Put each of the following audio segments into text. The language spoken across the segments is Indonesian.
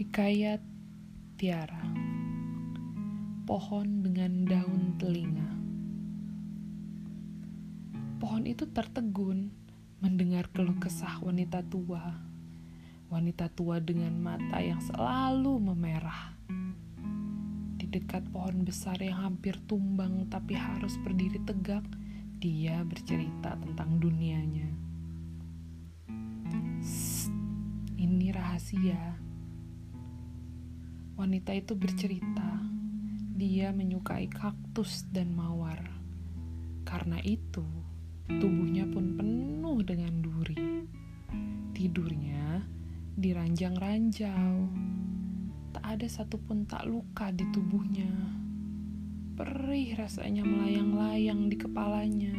Hikayat Tiara Pohon dengan daun telinga Pohon itu tertegun mendengar keluh kesah wanita tua. Wanita tua dengan mata yang selalu memerah. Di dekat pohon besar yang hampir tumbang tapi harus berdiri tegak, dia bercerita tentang dunianya. ini rahasia Wanita itu bercerita, dia menyukai kaktus dan mawar. Karena itu, tubuhnya pun penuh dengan duri. Tidurnya di ranjang-ranjau. Tak ada satupun tak luka di tubuhnya. Perih rasanya melayang-layang di kepalanya.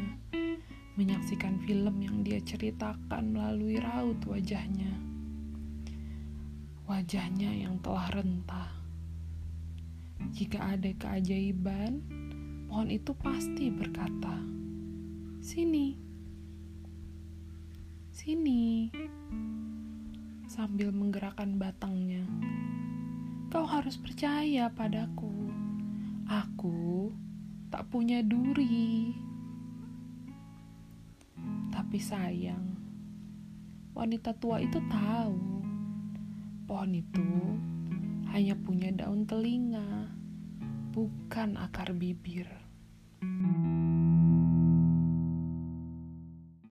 Menyaksikan film yang dia ceritakan melalui raut wajahnya wajahnya yang telah rentah. Jika ada keajaiban, pohon itu pasti berkata, "Sini, sini," sambil menggerakkan batangnya. Kau harus percaya padaku. Aku tak punya duri. Tapi sayang, wanita tua itu tahu pohon itu hanya punya daun telinga, bukan akar bibir.